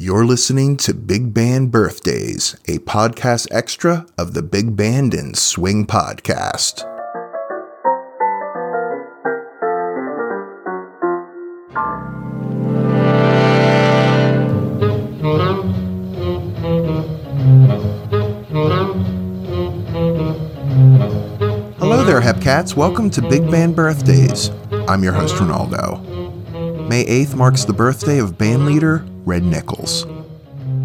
You're listening to Big Band Birthdays, a podcast extra of the Big Band and Swing podcast. Hello there, Hepcats. Welcome to Big Band Birthdays. I'm your host, Ronaldo. May 8th marks the birthday of bandleader Red Nichols.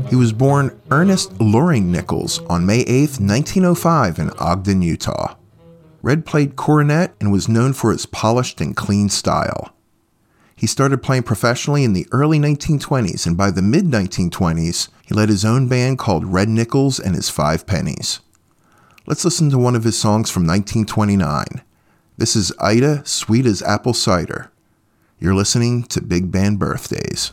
He was born Ernest Loring Nichols on May 8, 1905, in Ogden, Utah. Red played cornet and was known for his polished and clean style. He started playing professionally in the early 1920s, and by the mid 1920s, he led his own band called Red Nichols and his Five Pennies. Let's listen to one of his songs from 1929. This is Ida, Sweet as Apple Cider. You're listening to Big Band Birthdays.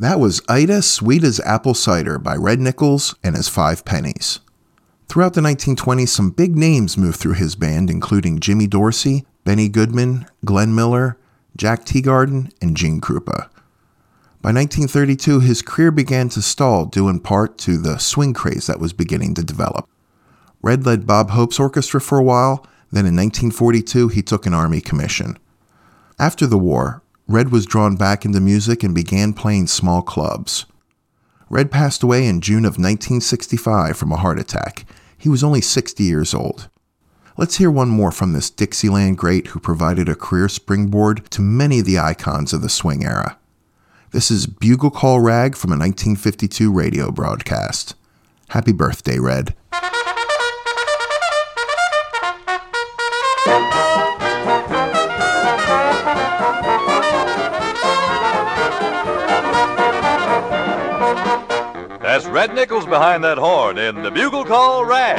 That was Ida Sweet as Apple Cider by Red Nichols and his Five Pennies. Throughout the 1920s, some big names moved through his band, including Jimmy Dorsey, Benny Goodman, Glenn Miller, Jack Teagarden, and Gene Krupa. By 1932, his career began to stall due in part to the swing craze that was beginning to develop. Red led Bob Hope's orchestra for a while, then in 1942 he took an Army commission. After the war, Red was drawn back into music and began playing small clubs. Red passed away in June of 1965 from a heart attack. He was only 60 years old. Let's hear one more from this Dixieland great who provided a career springboard to many of the icons of the swing era. This is Bugle Call Rag from a 1952 radio broadcast. Happy birthday, Red. Red Nichols behind that horn in the Bugle Call Rag.